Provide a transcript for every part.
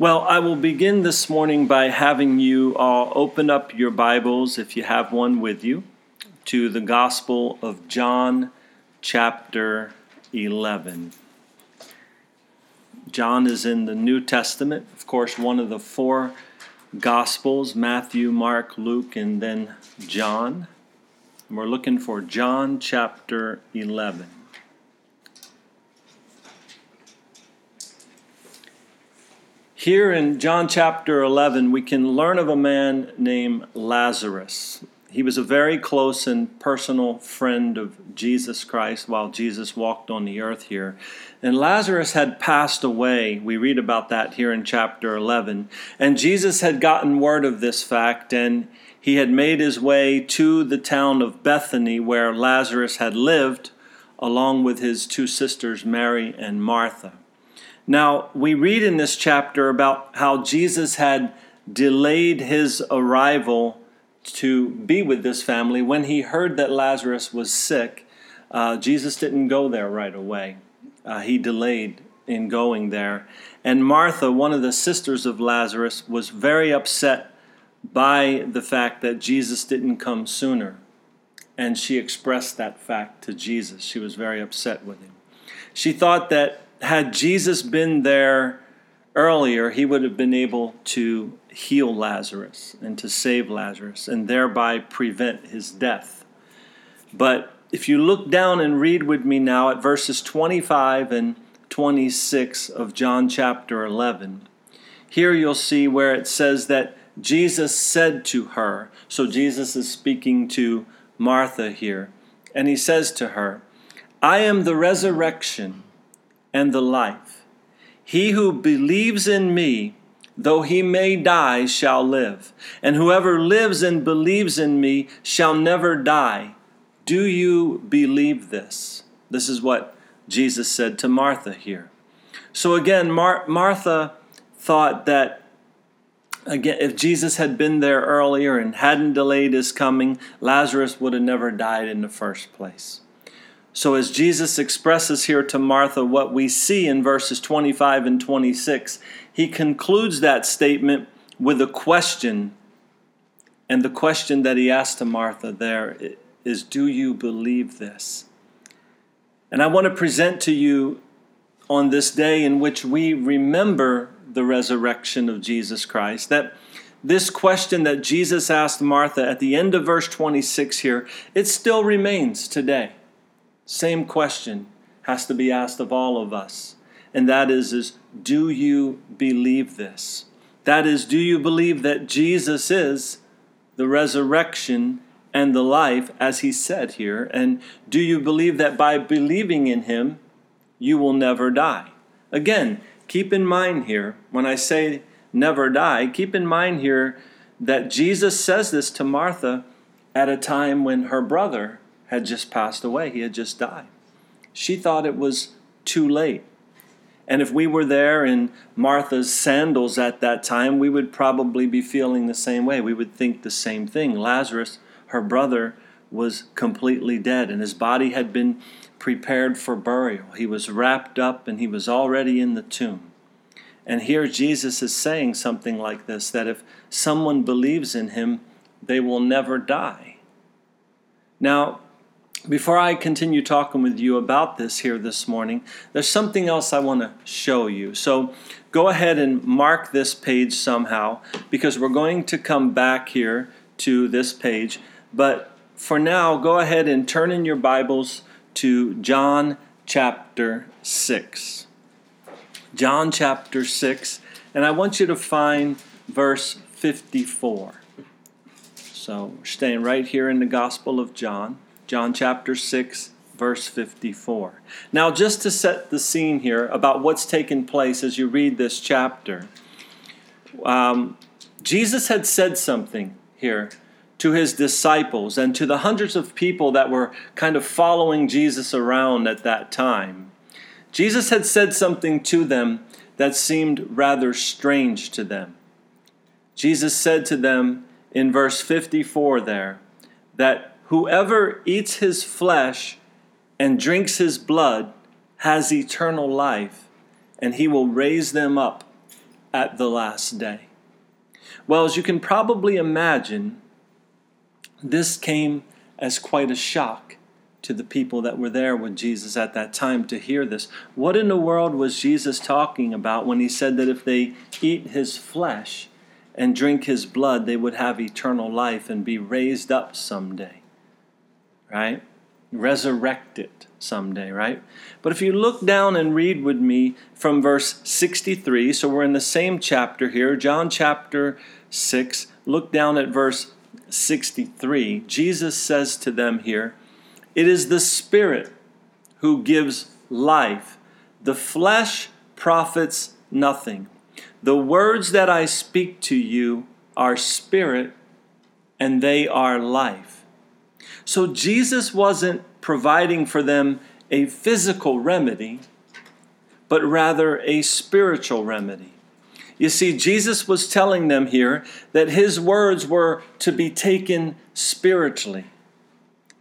Well, I will begin this morning by having you all open up your Bibles, if you have one with you, to the Gospel of John, chapter 11. John is in the New Testament, of course, one of the four Gospels Matthew, Mark, Luke, and then John. And we're looking for John chapter 11. Here in John chapter 11, we can learn of a man named Lazarus. He was a very close and personal friend of Jesus Christ while Jesus walked on the earth here. And Lazarus had passed away. We read about that here in chapter 11. And Jesus had gotten word of this fact, and he had made his way to the town of Bethany where Lazarus had lived, along with his two sisters, Mary and Martha. Now, we read in this chapter about how Jesus had delayed his arrival to be with this family. When he heard that Lazarus was sick, uh, Jesus didn't go there right away. Uh, he delayed in going there. And Martha, one of the sisters of Lazarus, was very upset by the fact that Jesus didn't come sooner. And she expressed that fact to Jesus. She was very upset with him. She thought that had Jesus been there earlier, he would have been able to heal Lazarus and to save Lazarus and thereby prevent his death. But if you look down and read with me now at verses 25 and 26 of John chapter 11, here you'll see where it says that Jesus said to her, so Jesus is speaking to Martha here, and he says to her, I am the resurrection and the life. He who believes in me, though he may die, shall live. And whoever lives and believes in me shall never die. Do you believe this? This is what Jesus said to Martha here. So again, Mar- Martha thought that again if Jesus had been there earlier and hadn't delayed his coming, Lazarus would have never died in the first place. So, as Jesus expresses here to Martha what we see in verses 25 and 26, he concludes that statement with a question. And the question that he asked to Martha there is Do you believe this? And I want to present to you on this day in which we remember the resurrection of Jesus Christ that this question that Jesus asked Martha at the end of verse 26 here, it still remains today. Same question has to be asked of all of us. And that is, is do you believe this? That is, do you believe that Jesus is the resurrection and the life, as he said here? And do you believe that by believing in him, you will never die? Again, keep in mind here, when I say never die, keep in mind here that Jesus says this to Martha at a time when her brother had just passed away, he had just died. She thought it was too late. And if we were there in Martha's sandals at that time, we would probably be feeling the same way. We would think the same thing. Lazarus, her brother, was completely dead, and his body had been prepared for burial. He was wrapped up and he was already in the tomb. And here Jesus is saying something like this that if someone believes in him, they will never die. Now, before I continue talking with you about this here this morning, there's something else I want to show you. So go ahead and mark this page somehow because we're going to come back here to this page. But for now, go ahead and turn in your Bibles to John chapter 6. John chapter 6, and I want you to find verse 54. So staying right here in the Gospel of John. John chapter 6, verse 54. Now, just to set the scene here about what's taken place as you read this chapter, um, Jesus had said something here to his disciples and to the hundreds of people that were kind of following Jesus around at that time. Jesus had said something to them that seemed rather strange to them. Jesus said to them in verse 54 there that Whoever eats his flesh and drinks his blood has eternal life, and he will raise them up at the last day? Well, as you can probably imagine, this came as quite a shock to the people that were there with Jesus at that time to hear this. What in the world was Jesus talking about when he said that if they eat his flesh and drink his blood, they would have eternal life and be raised up someday? Right? Resurrected someday, right? But if you look down and read with me from verse 63, so we're in the same chapter here, John chapter 6, look down at verse 63. Jesus says to them here, It is the Spirit who gives life, the flesh profits nothing. The words that I speak to you are spirit and they are life. So Jesus wasn't providing for them a physical remedy, but rather a spiritual remedy. You see, Jesus was telling them here that his words were to be taken spiritually.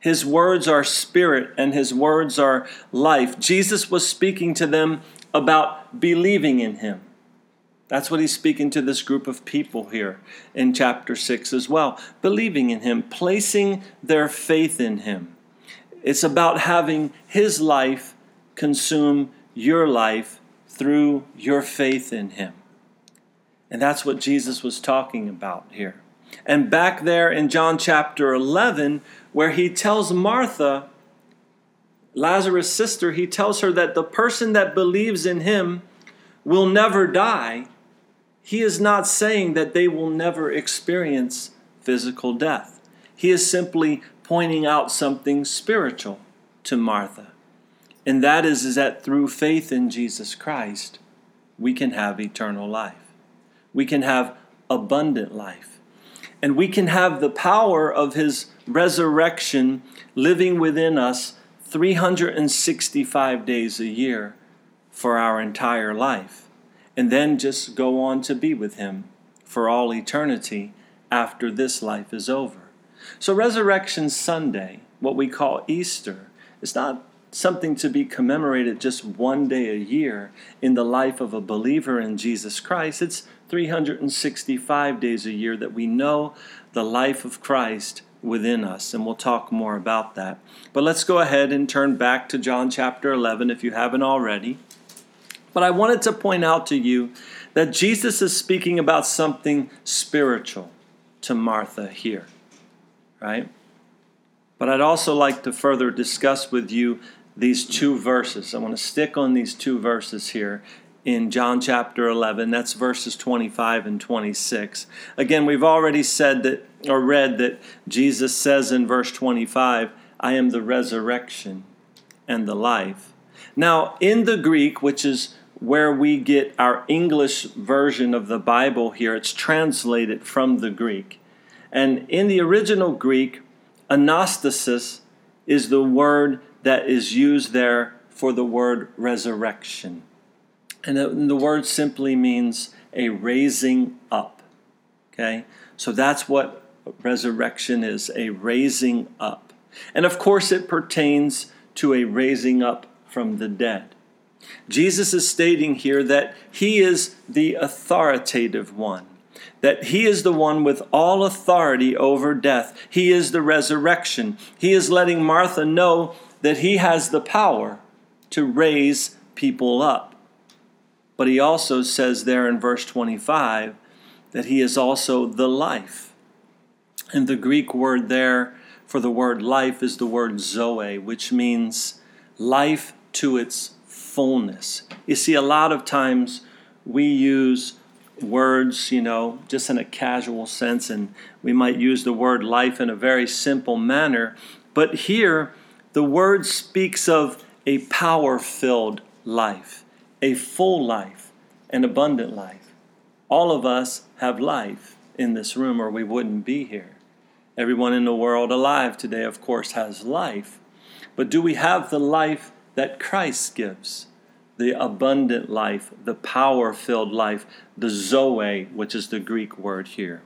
His words are spirit and his words are life. Jesus was speaking to them about believing in him. That's what he's speaking to this group of people here in chapter 6 as well. Believing in him, placing their faith in him. It's about having His life consume your life through your faith in Him. And that's what Jesus was talking about here. And back there in John chapter 11, where he tells Martha, Lazarus' sister, he tells her that the person that believes in him will never die. He is not saying that they will never experience physical death. He is simply pointing out something spiritual to Martha. And that is, is that through faith in Jesus Christ, we can have eternal life. We can have abundant life. And we can have the power of His resurrection living within us 365 days a year for our entire life. And then just go on to be with Him for all eternity after this life is over. So, Resurrection Sunday, what we call Easter, is not something to be commemorated just one day a year in the life of a believer in Jesus Christ. It's 365 days a year that we know the life of Christ within us, and we'll talk more about that. But let's go ahead and turn back to John chapter 11 if you haven't already. But I wanted to point out to you that Jesus is speaking about something spiritual to Martha here right? But I'd also like to further discuss with you these two verses. I want to stick on these two verses here in John chapter 11. That's verses 25 and 26. Again, we've already said that or read that Jesus says in verse 25, I am the resurrection and the life. Now, in the Greek, which is where we get our English version of the Bible here, it's translated from the Greek. And in the original Greek, anastasis is the word that is used there for the word resurrection. And the word simply means a raising up. Okay? So that's what resurrection is a raising up. And of course, it pertains to a raising up from the dead. Jesus is stating here that he is the authoritative one that he is the one with all authority over death. He is the resurrection. He is letting Martha know that he has the power to raise people up. But he also says there in verse 25 that he is also the life. And the Greek word there for the word life is the word zoe, which means life to its fullness. You see, a lot of times we use words, you know, just in a casual sense, and we might use the word life in a very simple manner. But here, the word speaks of a power filled life, a full life, an abundant life. All of us have life in this room, or we wouldn't be here. Everyone in the world alive today, of course, has life. But do we have the life that Christ gives? the abundant life, the power filled life, the Zoe, which is the Greek word here.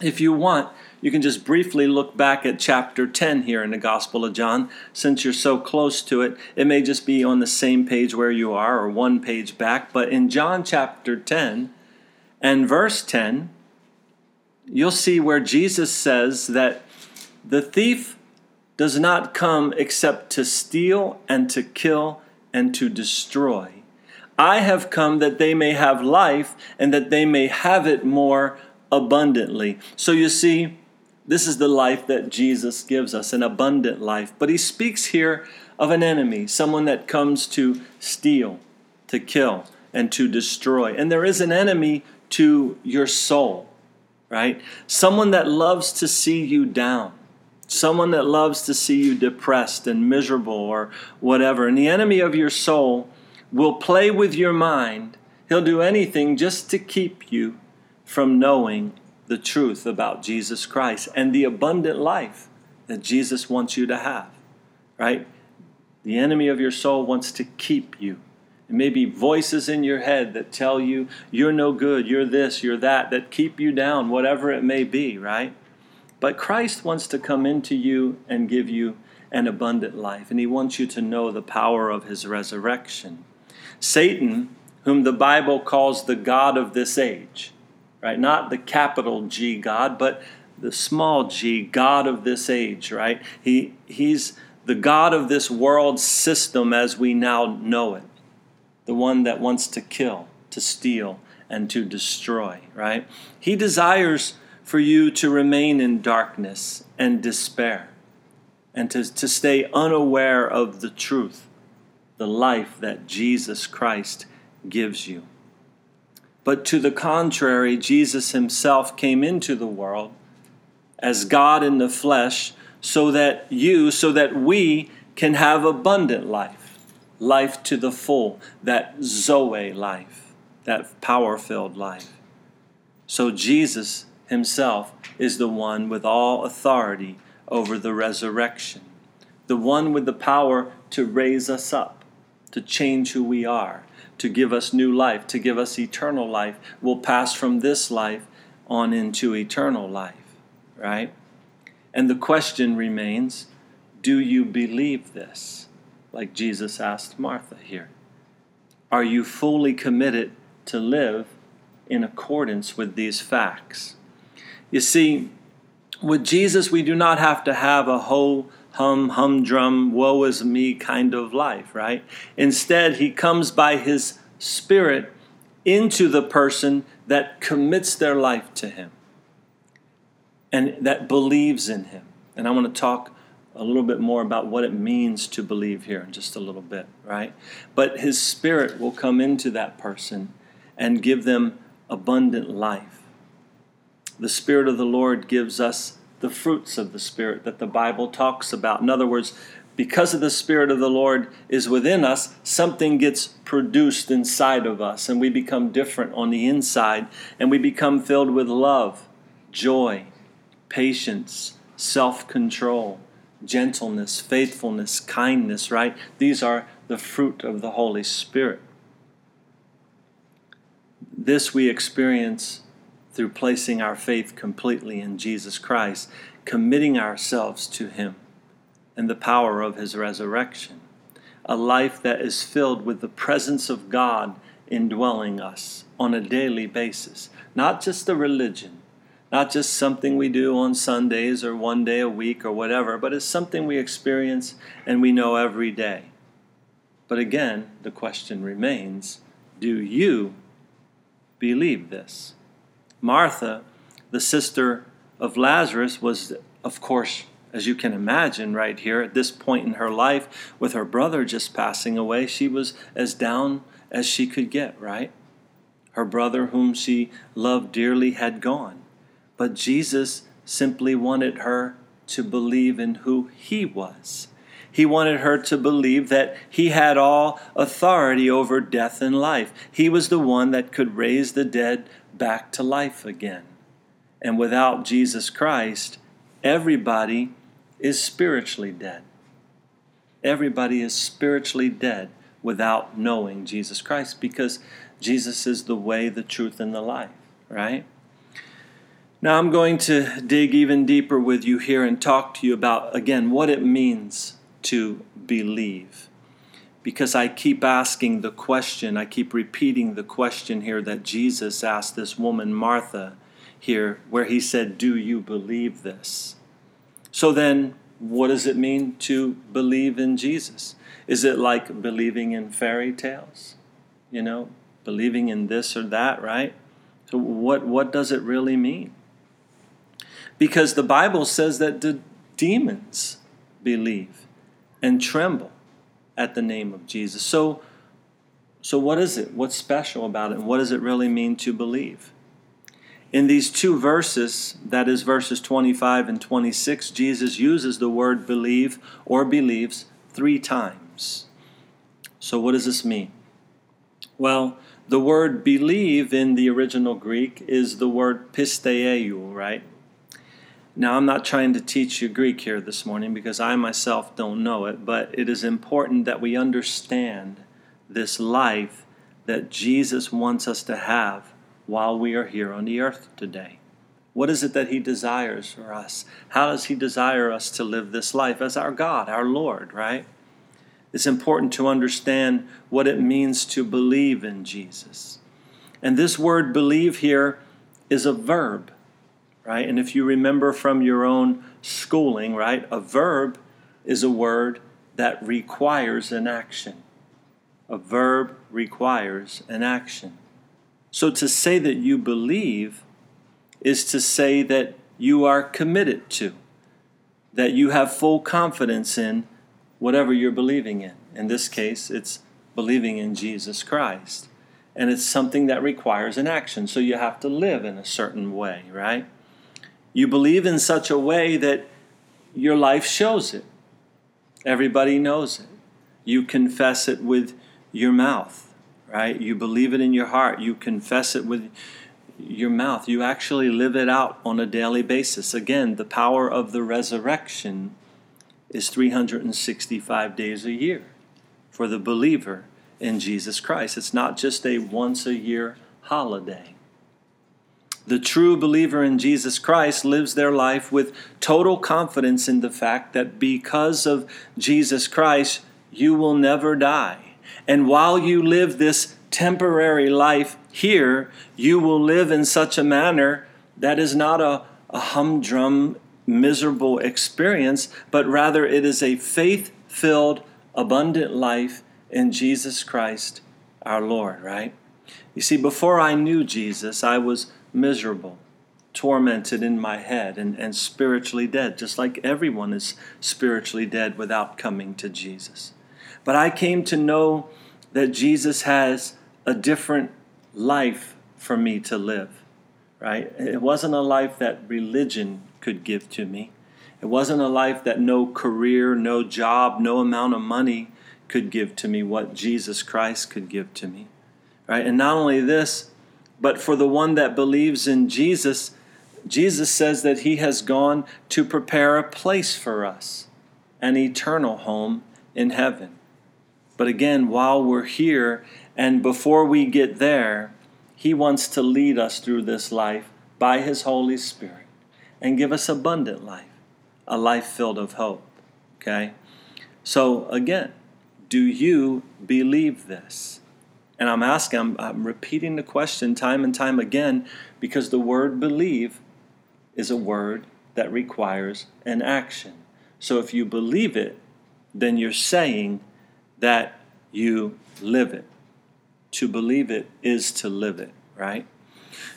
If you want, you can just briefly look back at chapter 10 here in the Gospel of John. Since you're so close to it, it may just be on the same page where you are or one page back. But in John chapter 10 and verse 10, you'll see where Jesus says that the thief does not come except to steal and to kill and to destroy. I have come that they may have life and that they may have it more abundantly. So you see, this is the life that Jesus gives us, an abundant life. But he speaks here of an enemy, someone that comes to steal, to kill, and to destroy. And there is an enemy to your soul, right? Someone that loves to see you down, someone that loves to see you depressed and miserable or whatever. And the enemy of your soul will play with your mind. He'll do anything just to keep you from knowing the truth about Jesus Christ and the abundant life that Jesus wants you to have, right? The enemy of your soul wants to keep you. It may be voices in your head that tell you you're no good, you're this, you're that, that keep you down, whatever it may be, right? But Christ wants to come into you and give you an abundant life, and he wants you to know the power of his resurrection. Satan, whom the Bible calls the God of this age, right? Not the capital G God, but the small g God of this age, right? He, he's the God of this world system as we now know it, the one that wants to kill, to steal, and to destroy, right? He desires for you to remain in darkness and despair and to, to stay unaware of the truth, the life that Jesus Christ gives you. But to the contrary, Jesus himself came into the world as God in the flesh so that you, so that we can have abundant life, life to the full, that Zoe life, that power filled life. So Jesus himself is the one with all authority over the resurrection, the one with the power to raise us up, to change who we are, to give us new life, to give us eternal life. We'll pass from this life on into eternal life, right? And the question remains do you believe this? Like Jesus asked Martha here. Are you fully committed to live in accordance with these facts? You see, with Jesus, we do not have to have a whole hum, humdrum, woe is me kind of life, right? Instead, he comes by his spirit into the person that commits their life to him and that believes in him. And I want to talk a little bit more about what it means to believe here in just a little bit, right? But his spirit will come into that person and give them abundant life. The Spirit of the Lord gives us the fruits of the Spirit that the Bible talks about. In other words, because of the Spirit of the Lord is within us, something gets produced inside of us, and we become different on the inside, and we become filled with love, joy, patience, self control, gentleness, faithfulness, kindness, right? These are the fruit of the Holy Spirit. This we experience through placing our faith completely in Jesus Christ, committing ourselves to Him and the power of His resurrection. A life that is filled with the presence of God indwelling us on a daily basis, not just a religion, not just something we do on Sundays or one day a week or whatever, but it's something we experience and we know every day. But again, the question remains do you believe this? Martha, the sister of Lazarus, was, of course, as you can imagine, right here at this point in her life, with her brother just passing away, she was as down as she could get, right? Her brother, whom she loved dearly, had gone. But Jesus simply wanted her to believe in who he was. He wanted her to believe that he had all authority over death and life. He was the one that could raise the dead back to life again. And without Jesus Christ, everybody is spiritually dead. Everybody is spiritually dead without knowing Jesus Christ because Jesus is the way, the truth, and the life, right? Now, I'm going to dig even deeper with you here and talk to you about, again, what it means to believe. Because I keep asking the question, I keep repeating the question here that Jesus asked this woman, Martha, here, where he said, Do you believe this? So then, what does it mean to believe in Jesus? Is it like believing in fairy tales? You know, believing in this or that, right? So, what, what does it really mean? Because the Bible says that the demons believe and tremble at the name of Jesus. So, so what is it? What's special about it? And what does it really mean to believe? In these two verses, that is verses 25 and 26, Jesus uses the word believe or believes three times. So, what does this mean? Well, the word believe in the original Greek is the word pisteuo, right? Now, I'm not trying to teach you Greek here this morning because I myself don't know it, but it is important that we understand this life that Jesus wants us to have while we are here on the earth today. What is it that He desires for us? How does He desire us to live this life as our God, our Lord, right? It's important to understand what it means to believe in Jesus. And this word believe here is a verb right? And if you remember from your own schooling, right, a verb is a word that requires an action. A verb requires an action. So to say that you believe is to say that you are committed to, that you have full confidence in whatever you're believing in. In this case, it's believing in Jesus Christ. And it's something that requires an action. So you have to live in a certain way, right? You believe in such a way that your life shows it. Everybody knows it. You confess it with your mouth, right? You believe it in your heart. You confess it with your mouth. You actually live it out on a daily basis. Again, the power of the resurrection is 365 days a year for the believer in Jesus Christ. It's not just a once a year holiday. The true believer in Jesus Christ lives their life with total confidence in the fact that because of Jesus Christ, you will never die. And while you live this temporary life here, you will live in such a manner that is not a, a humdrum, miserable experience, but rather it is a faith filled, abundant life in Jesus Christ our Lord, right? You see, before I knew Jesus, I was miserable, tormented in my head, and, and spiritually dead, just like everyone is spiritually dead without coming to Jesus. But I came to know that Jesus has a different life for me to live, right? It wasn't a life that religion could give to me. It wasn't a life that no career, no job, no amount of money could give to me what Jesus Christ could give to me. Right? And not only this, but for the one that believes in Jesus, Jesus says that he has gone to prepare a place for us, an eternal home in heaven. But again, while we're here and before we get there, he wants to lead us through this life by his Holy Spirit and give us abundant life, a life filled of hope. Okay? So again, do you believe this? And I'm asking, I'm, I'm repeating the question time and time again because the word believe is a word that requires an action. So if you believe it, then you're saying that you live it. To believe it is to live it, right?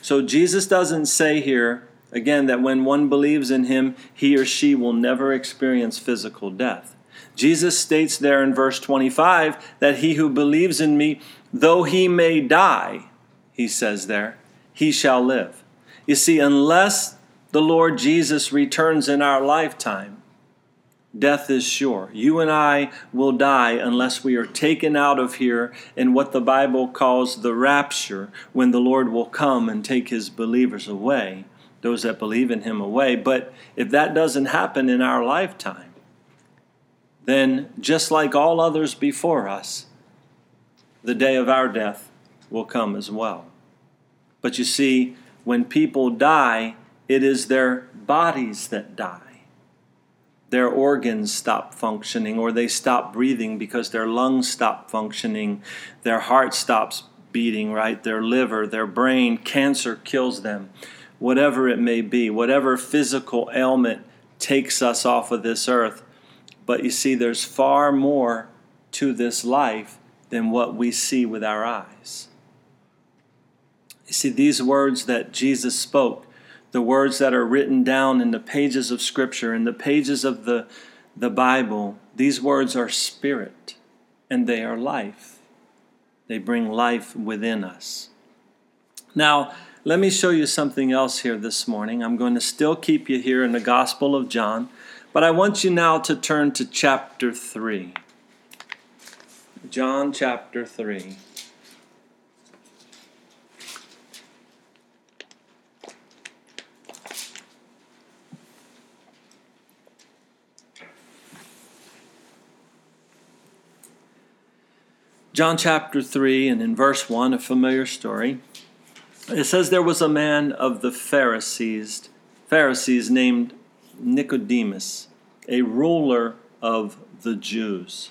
So Jesus doesn't say here, again, that when one believes in him, he or she will never experience physical death. Jesus states there in verse 25 that he who believes in me, though he may die, he says there, he shall live. You see, unless the Lord Jesus returns in our lifetime, death is sure. You and I will die unless we are taken out of here in what the Bible calls the rapture, when the Lord will come and take his believers away, those that believe in him away. But if that doesn't happen in our lifetime, then just like all others before us, the day of our death will come as well. But you see, when people die, it is their bodies that die. Their organs stop functioning, or they stop breathing because their lungs stop functioning, their heart stops beating, right? Their liver, their brain, cancer kills them, whatever it may be, whatever physical ailment takes us off of this earth. But you see, there's far more to this life than what we see with our eyes. You see, these words that Jesus spoke, the words that are written down in the pages of Scripture, in the pages of the, the Bible, these words are spirit and they are life. They bring life within us. Now, let me show you something else here this morning. I'm going to still keep you here in the Gospel of John, but I want you now to turn to chapter 3. John chapter 3. John chapter 3, and in verse 1, a familiar story. It says there was a man of the Pharisees, Pharisees named Nicodemus, a ruler of the Jews.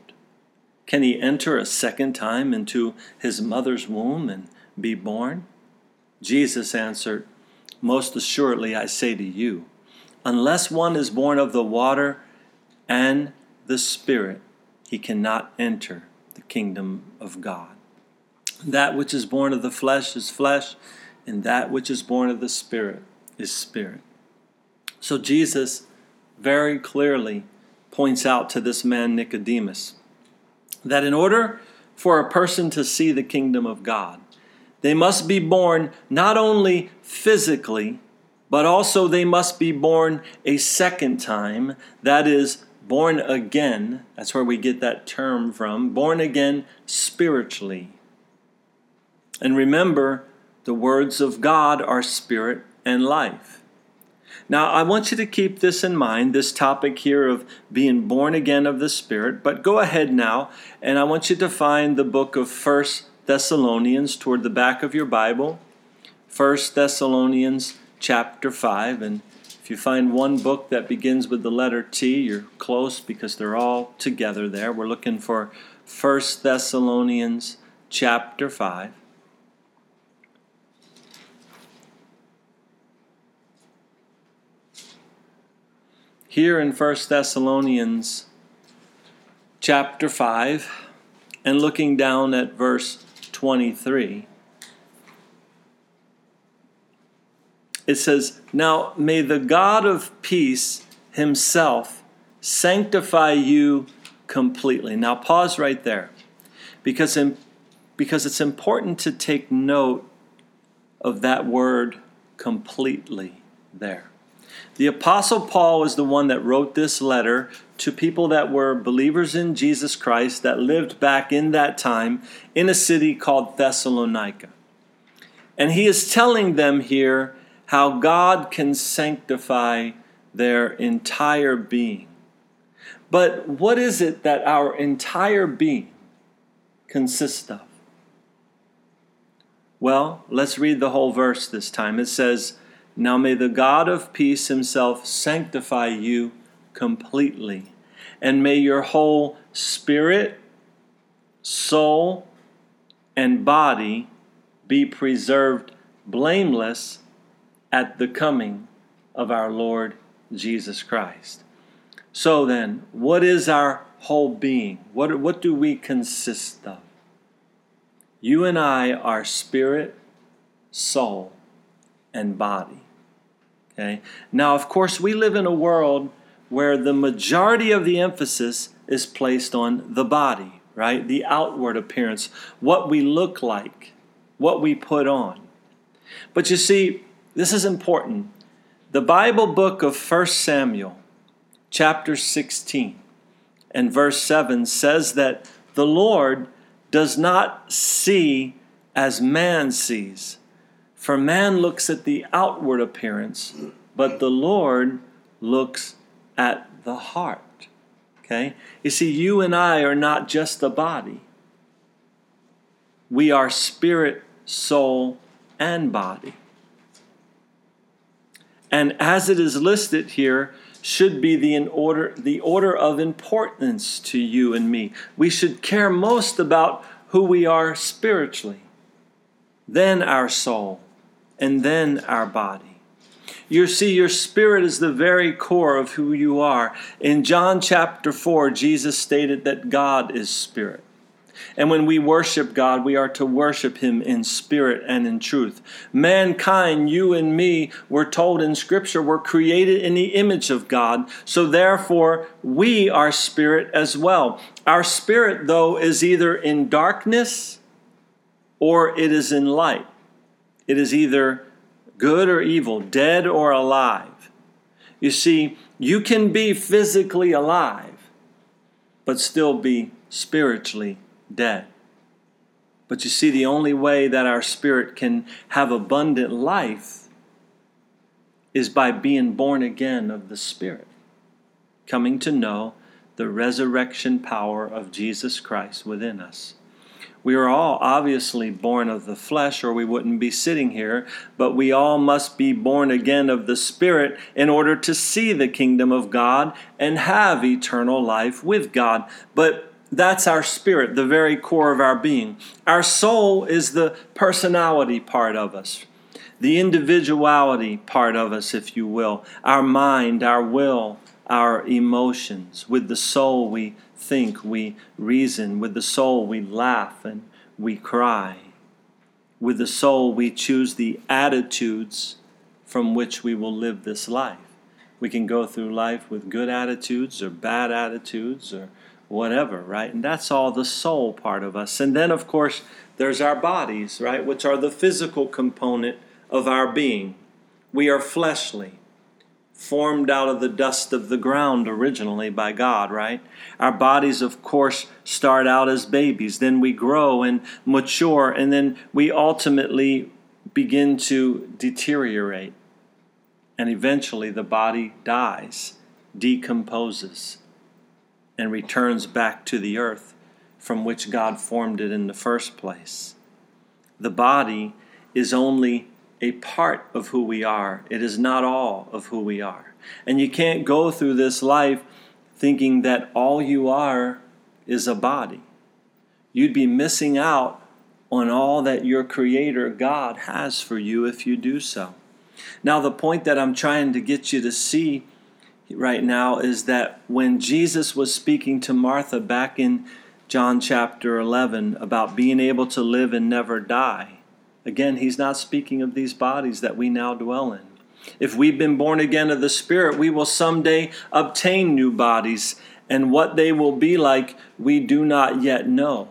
Can he enter a second time into his mother's womb and be born? Jesus answered, Most assuredly I say to you, unless one is born of the water and the Spirit, he cannot enter the kingdom of God. That which is born of the flesh is flesh, and that which is born of the Spirit is spirit. So Jesus very clearly points out to this man Nicodemus that in order for a person to see the kingdom of God, they must be born not only physically, but also they must be born a second time, that is, born again, that's where we get that term from, born again spiritually. And remember, the words of God are spirit and life. Now, I want you to keep this in mind, this topic here of being born again of the Spirit, but go ahead now, and I want you to find the book of First Thessalonians toward the back of your Bible. First Thessalonians chapter 5, and if you find one book that begins with the letter T, you're close because they're all together there. We're looking for 1 Thessalonians chapter 5. Here in 1 Thessalonians chapter 5 and looking down at verse 23. it says, Now may the God of peace himself sanctify you completely. Now pause right there because, in, because it's important to take note of that word completely there. The Apostle Paul was the one that wrote this letter to people that were believers in Jesus Christ that lived back in that time in a city called Thessalonica. And he is telling them here how God can sanctify their entire being. But what is it that our entire being consists of? Well, let's read the whole verse this time. It says, Now may the God of peace himself sanctify you completely, and may your whole spirit, soul, and body be preserved blameless at the coming of our Lord Jesus Christ. So then, what is our whole being? What, what do we consist of? You and I are spirit, soul, and body. Okay? Now, of course, we live in a world where the majority of the emphasis is placed on the body, right? The outward appearance, what we look like, what we put on. But you see, this is important The Bible book of 1 Samuel, chapter 16, and verse 7 says that the Lord does not see as man sees. For man looks at the outward appearance, but the Lord looks at the heart. Okay? You see, you and I are not just a body, we are spirit, soul, and body. And as it is listed here, should be the order the order of importance to you and me. We should care most about who we are spiritually, then our soul, and then our body. You see, your spirit is the very core of who you are. In John chapter 4, Jesus stated that God is spirit. And when we worship God, we are to worship Him in spirit and in truth. Mankind, you and me, we're told in Scripture, were created in the image of God. So therefore, we are spirit as well. Our spirit, though, is either in darkness or it is in light. It is either good or evil, dead or alive. You see, you can be physically alive, but still be spiritually dead. But you see, the only way that our spirit can have abundant life is by being born again of the Spirit, coming to know the resurrection power of Jesus Christ within us. We are all obviously born of the flesh, or we wouldn't be sitting here, but we all must be born again of the Spirit in order to see the kingdom of God and have eternal life with God. But that's our spirit, the very core of our being. Our soul is the personality part of us, the individuality part of us, if you will, our mind, our will, our emotions. With the soul, we think, we reason. With the soul, we laugh and we cry. With the soul, we choose the attitudes from which we will live this life. We can go through life with good attitudes or bad attitudes or whatever, right? And that's all the soul part of us. And then, of course, there's our bodies, right, which are the physical component of our being. We are fleshly formed out of the dust of the ground originally by God, right? Our bodies, of course, start out as babies. Then we grow and mature, and then we ultimately begin to deteriorate. And eventually the body dies, decomposes, and returns back to the earth from which God formed it in the first place. The body is only a part of who we are. It is not all of who we are. And you can't go through this life thinking that all you are is a body. You'd be missing out on all that your Creator God has for you if you do so. Now, the point that I'm trying to get you to see right now is that when Jesus was speaking to Martha back in John chapter 11 about being able to live and never die, Again, he's not speaking of these bodies that we now dwell in. If we've been born again of the Spirit, we will someday obtain new bodies, and what they will be like, we do not yet know.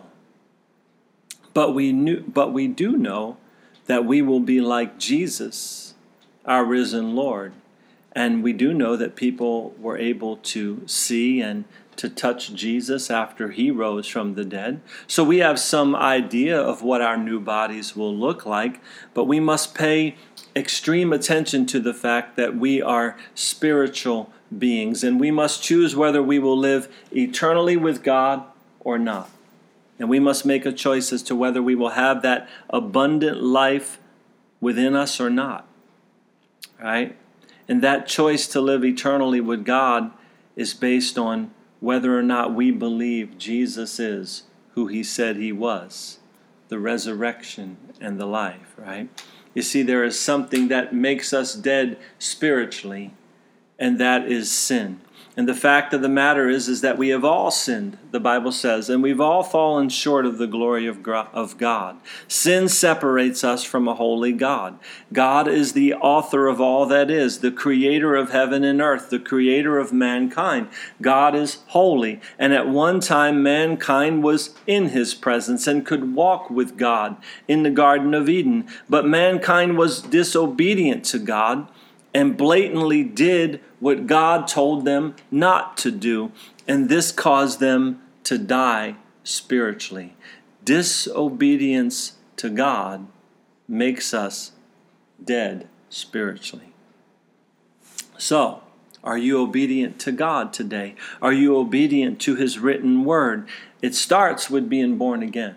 But we, knew, but we do know that we will be like Jesus, our risen Lord. And we do know that people were able to see and to touch Jesus after he rose from the dead. So we have some idea of what our new bodies will look like, but we must pay extreme attention to the fact that we are spiritual beings and we must choose whether we will live eternally with God or not. And we must make a choice as to whether we will have that abundant life within us or not. Right? And that choice to live eternally with God is based on whether or not we believe Jesus is who he said he was the resurrection and the life, right? You see, there is something that makes us dead spiritually, and that is sin. And the fact of the matter is, is that we have all sinned, the Bible says, and we've all fallen short of the glory of God. Sin separates us from a holy God. God is the author of all that is, the creator of heaven and earth, the creator of mankind. God is holy. And at one time, mankind was in his presence and could walk with God in the Garden of Eden. But mankind was disobedient to God and blatantly did what God told them not to do, and this caused them to die spiritually. Disobedience to God makes us dead spiritually. So, are you obedient to God today? Are you obedient to His written word? It starts with being born again,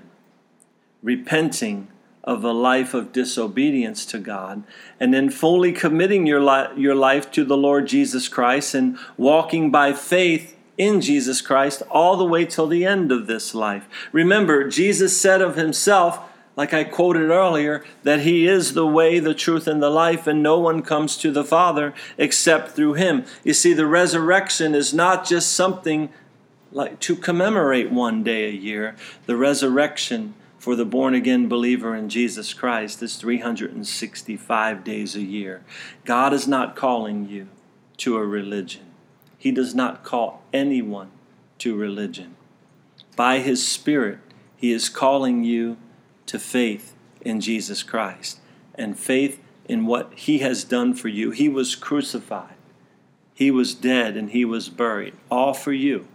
repenting of a life of disobedience to God, and then fully committing your, li- your life to the Lord Jesus Christ and walking by faith in Jesus Christ all the way till the end of this life. Remember, Jesus said of himself, like I quoted earlier, that He is the way, the truth, and the life, and no one comes to the Father except through Him. You see, the resurrection is not just something like to commemorate one day a year. The resurrection for the born again believer in Jesus Christ is 365 days a year. God is not calling you to a religion, He does not call anyone to religion. By His Spirit, He is calling you to faith in Jesus Christ and faith in what He has done for you. He was crucified, He was dead, and He was buried, all for you.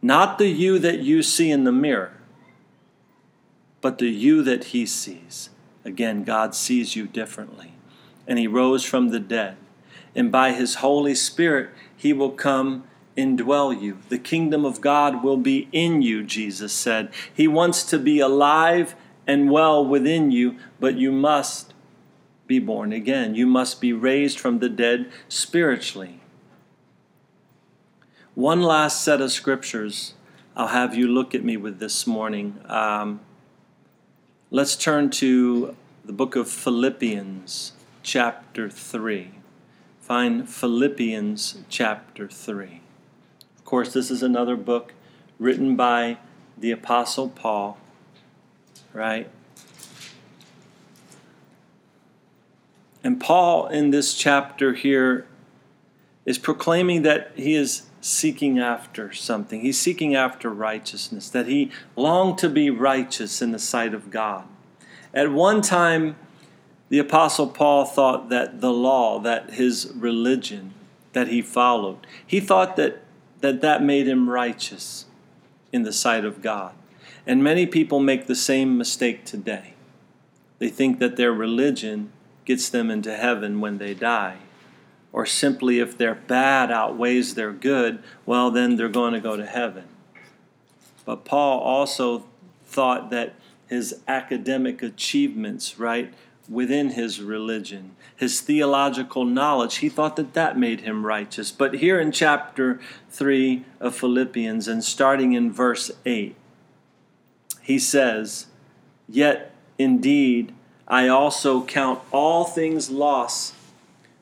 Not the you that you see in the mirror, but the you that He sees. Again, God sees you differently. And He rose from the dead. And by His Holy Spirit, He will come indwell you. The kingdom of God will be in you, Jesus said. He wants to be alive and well within you, but you must be born again. You must be raised from the dead spiritually. One last set of scriptures I'll have you look at me with this morning. Um, let's turn to the book of Philippians, chapter 3. Find Philippians chapter 3 Of course, this is another book written by the Apostle Paul, right? And Paul, in this chapter here, is proclaiming that he is seeking after something. He's seeking after righteousness, that he longed to be righteous in the sight of God. At one time, the Apostle Paul thought that the law, that his religion that he followed, he thought that that that made him righteous in the sight of God. And many people make the same mistake today. They think that their religion gets them into heaven when they die. Or simply, if their bad outweighs their good, well, then they're going to go to heaven. But Paul also thought that his academic achievements, right, within his religion, his theological knowledge. He thought that that made him righteous. But here in chapter 3 of Philippians, and starting in verse 8, he says, Yet indeed I also count all things loss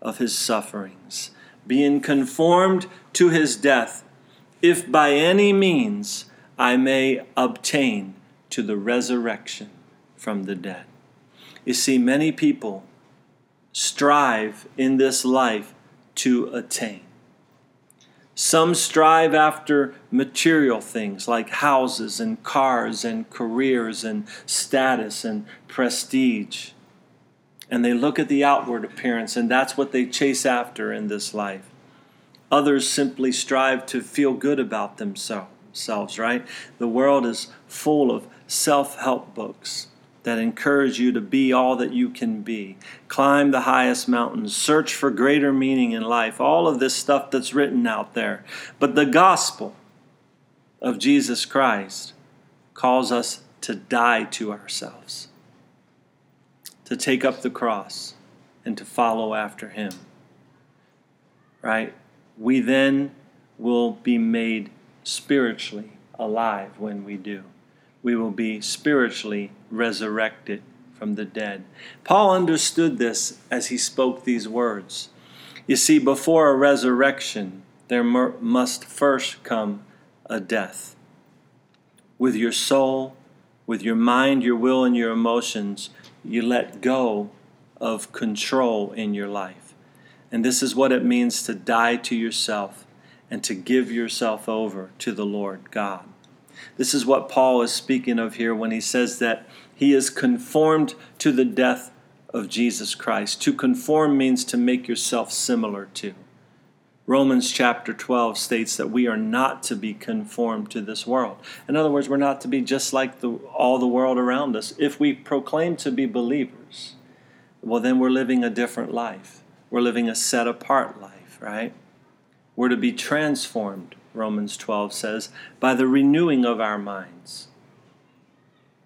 of his sufferings, being conformed to his death, if by any means I may obtain to the resurrection from the dead. You see, many people strive in this life to attain. Some strive after material things like houses and cars and careers and status and prestige. And they look at the outward appearance, and that's what they chase after in this life. Others simply strive to feel good about themselves, right? The world is full of self help books that encourage you to be all that you can be. Climb the highest mountains, search for greater meaning in life, all of this stuff that's written out there. But the gospel of Jesus Christ calls us to die to ourselves, to take up the cross, and to follow after Him. Right? We then will be made spiritually alive when we do we will be spiritually resurrected from the dead. Paul understood this as he spoke these words. You see, before a resurrection, there must first come a death. With your soul, with your mind, your will, and your emotions, you let go of control in your life. And this is what it means to die to yourself and to give yourself over to the Lord God. This is what Paul is speaking of here when he says that he is conformed to the death of Jesus Christ. To conform means to make yourself similar to. Romans chapter 12 states that we are not to be conformed to this world. In other words, we're not to be just like the, all the world around us. If we proclaim to be believers, well, then we're living a different life. We're living a set apart life, right? We're to be transformed, Romans 12 says, by the renewing of our minds.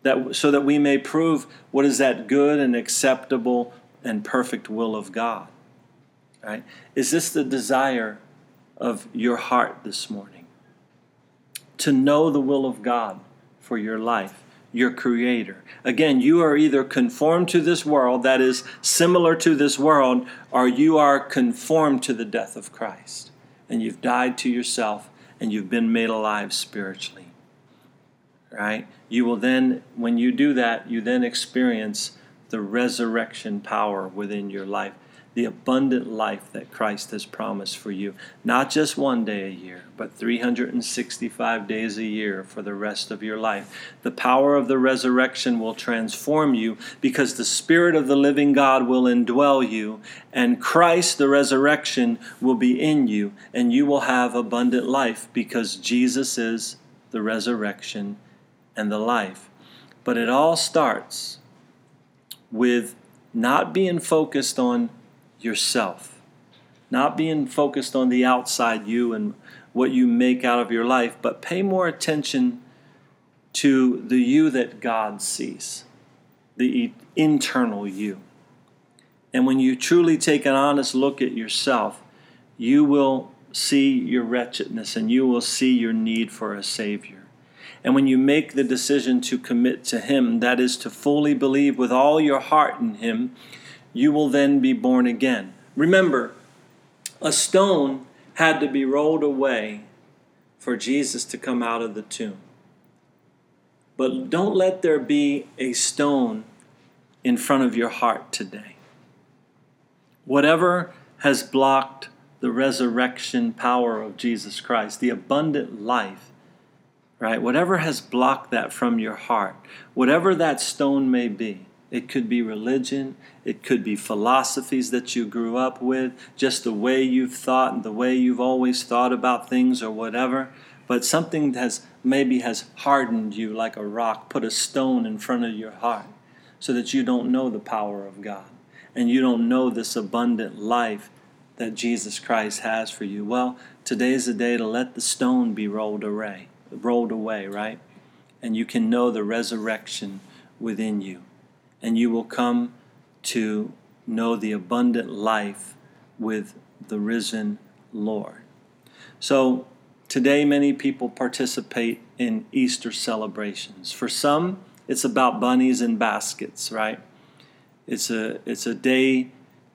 That, so that we may prove what is that good and acceptable and perfect will of God. Right? Is this the desire of your heart this morning? To know the will of God for your life your creator. Again, you are either conformed to this world, that is similar to this world, or you are conformed to the death of Christ. And you've died to yourself and you've been made alive spiritually. Right? You will then, when you do that, you then experience the resurrection power within your life the abundant life that Christ has promised for you. Not just one day a year, but 365 days a year for the rest of your life. The power of the resurrection will transform you because the Spirit of the living God will indwell you, and Christ, the resurrection, will be in you, and you will have abundant life because Jesus is the resurrection and the life. But it all starts with not being focused on yourself, not being focused on the outside you and what you make out of your life, but pay more attention to the you that God sees, the internal you. And when you truly take an honest look at yourself, you will see your wretchedness and you will see your need for a Savior. And when you make the decision to commit to Him, that is to fully believe with all your heart in Him, you will then be born again. Remember, a stone had to be rolled away for Jesus to come out of the tomb. But don't let there be a stone in front of your heart today. Whatever has blocked the resurrection power of Jesus Christ, the abundant life, right? Whatever has blocked that from your heart, whatever that stone may be, it could be religion. It could be philosophies that you grew up with, just the way you've thought and the way you've always thought about things or whatever. But something has maybe has hardened you like a rock, put a stone in front of your heart so that you don't know the power of God and you don't know this abundant life that Jesus Christ has for you. Well, today's the day to let the stone be rolled away, rolled away, right? And you can know the resurrection within you and you will come to know the abundant life with the risen Lord. So, today many people participate in Easter celebrations. For some, it's about bunnies and baskets, right? It's a, it's a day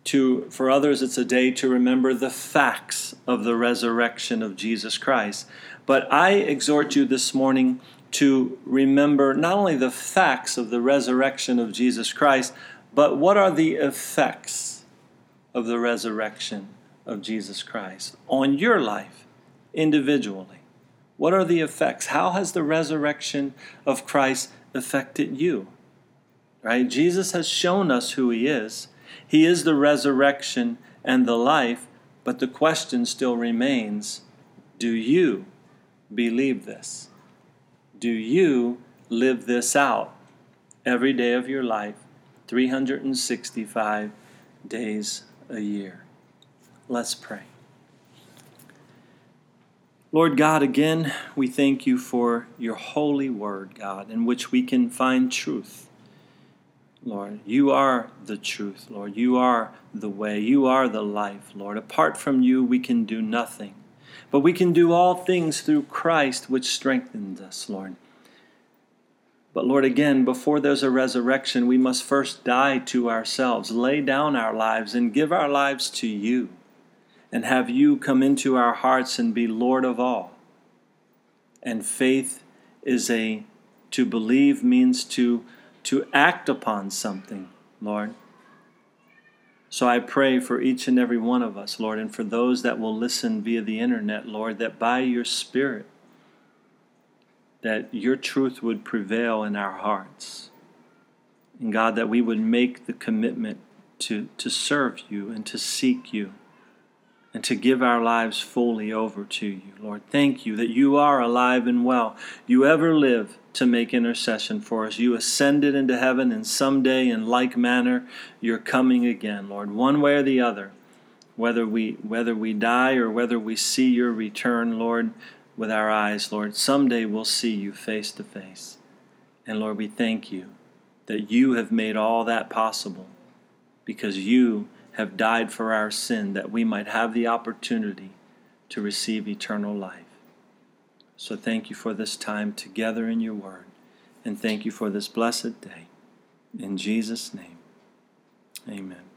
to, for others, it's a day to remember the facts of the resurrection of Jesus Christ. But I exhort you this morning to remember not only the facts of the resurrection of Jesus Christ, but what are the effects of the resurrection of Jesus Christ on your life individually? What are the effects? How has the resurrection of Christ affected you? Right? Jesus has shown us who he is. He is the resurrection and the life, but the question still remains do you believe this? Do you live this out every day of your life, 365 days a year? Let's pray. Lord God, again, we thank you for your holy word, God, in which we can find truth. Lord, you are the truth, Lord. You are the way. You are the life, Lord. Apart from you, we can do nothing. But we can do all things through Christ, which strengthens us, Lord. But Lord, again, before there's a resurrection, we must first die to ourselves, lay down our lives, and give our lives to you, and have you come into our hearts and be Lord of all. And faith is a to believe means to to act upon something, Lord. So I pray for each and every one of us, Lord, and for those that will listen via the internet, Lord, that by your Spirit, that your truth would prevail in our hearts. And God, that we would make the commitment to, to serve you and to seek you and to give our lives fully over to you. Lord, thank you that you are alive and well. You ever live to make intercession for us. You ascended into heaven, and someday, in like manner, you're coming again, Lord, one way or the other. Whether we, whether we die or whether we see your return, Lord, with our eyes, Lord, someday we'll see you face to face. And Lord, we thank you that you have made all that possible because you have died for our sin that we might have the opportunity to receive eternal life. So thank you for this time together in your word. And thank you for this blessed day. In Jesus' name, amen.